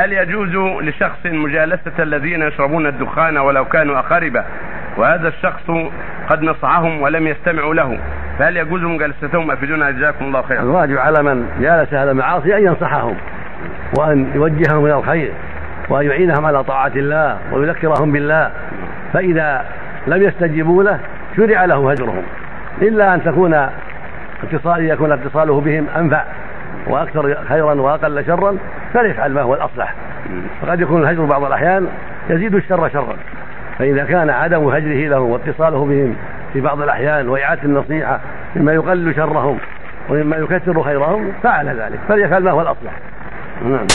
هل يجوز لشخص مجالسة الذين يشربون الدخان ولو كانوا أقاربه؟ وهذا الشخص قد نصحهم ولم يستمعوا له. فهل يجوز مجالستهم؟ أفيدونا جزاكم الله خيرا. الواجب على من جالس هذا المعاصي أن ينصحهم وأن يوجههم إلى الخير وأن يعينهم على طاعة الله ويذكرهم بالله. فإذا لم يستجيبوا له شرع له هجرهم. إلا أن تكون اتصال يكون اتصاله بهم أنفع. وأكثر خيرا وأقل شرا فليفعل ما هو الأصلح. فقد يكون الهجر بعض الأحيان يزيد الشر شرا. فإذا كان عدم هجره لهم واتصاله بهم في بعض الأحيان وإعادة النصيحة مما يقلل شرهم ومما يكثر خيرهم فعل ذلك فليفعل ما هو الأصلح. نعم.